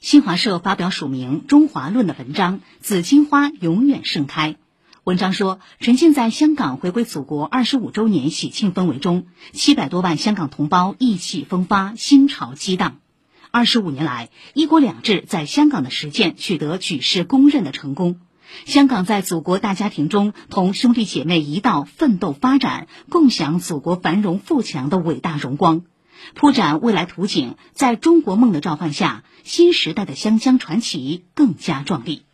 新华社发表署名《中华论》的文章《紫荆花永远盛开》。文章说，沉浸在香港回归祖国二十五周年喜庆氛围中，七百多万香港同胞意气风发，心潮激荡。二十五年来，一国两制在香港的实践取得举世公认的成功。香港在祖国大家庭中同兄弟姐妹一道奋斗发展，共享祖国繁荣富强的伟大荣光。铺展未来图景，在中国梦的召唤下，新时代的湘江传奇更加壮丽。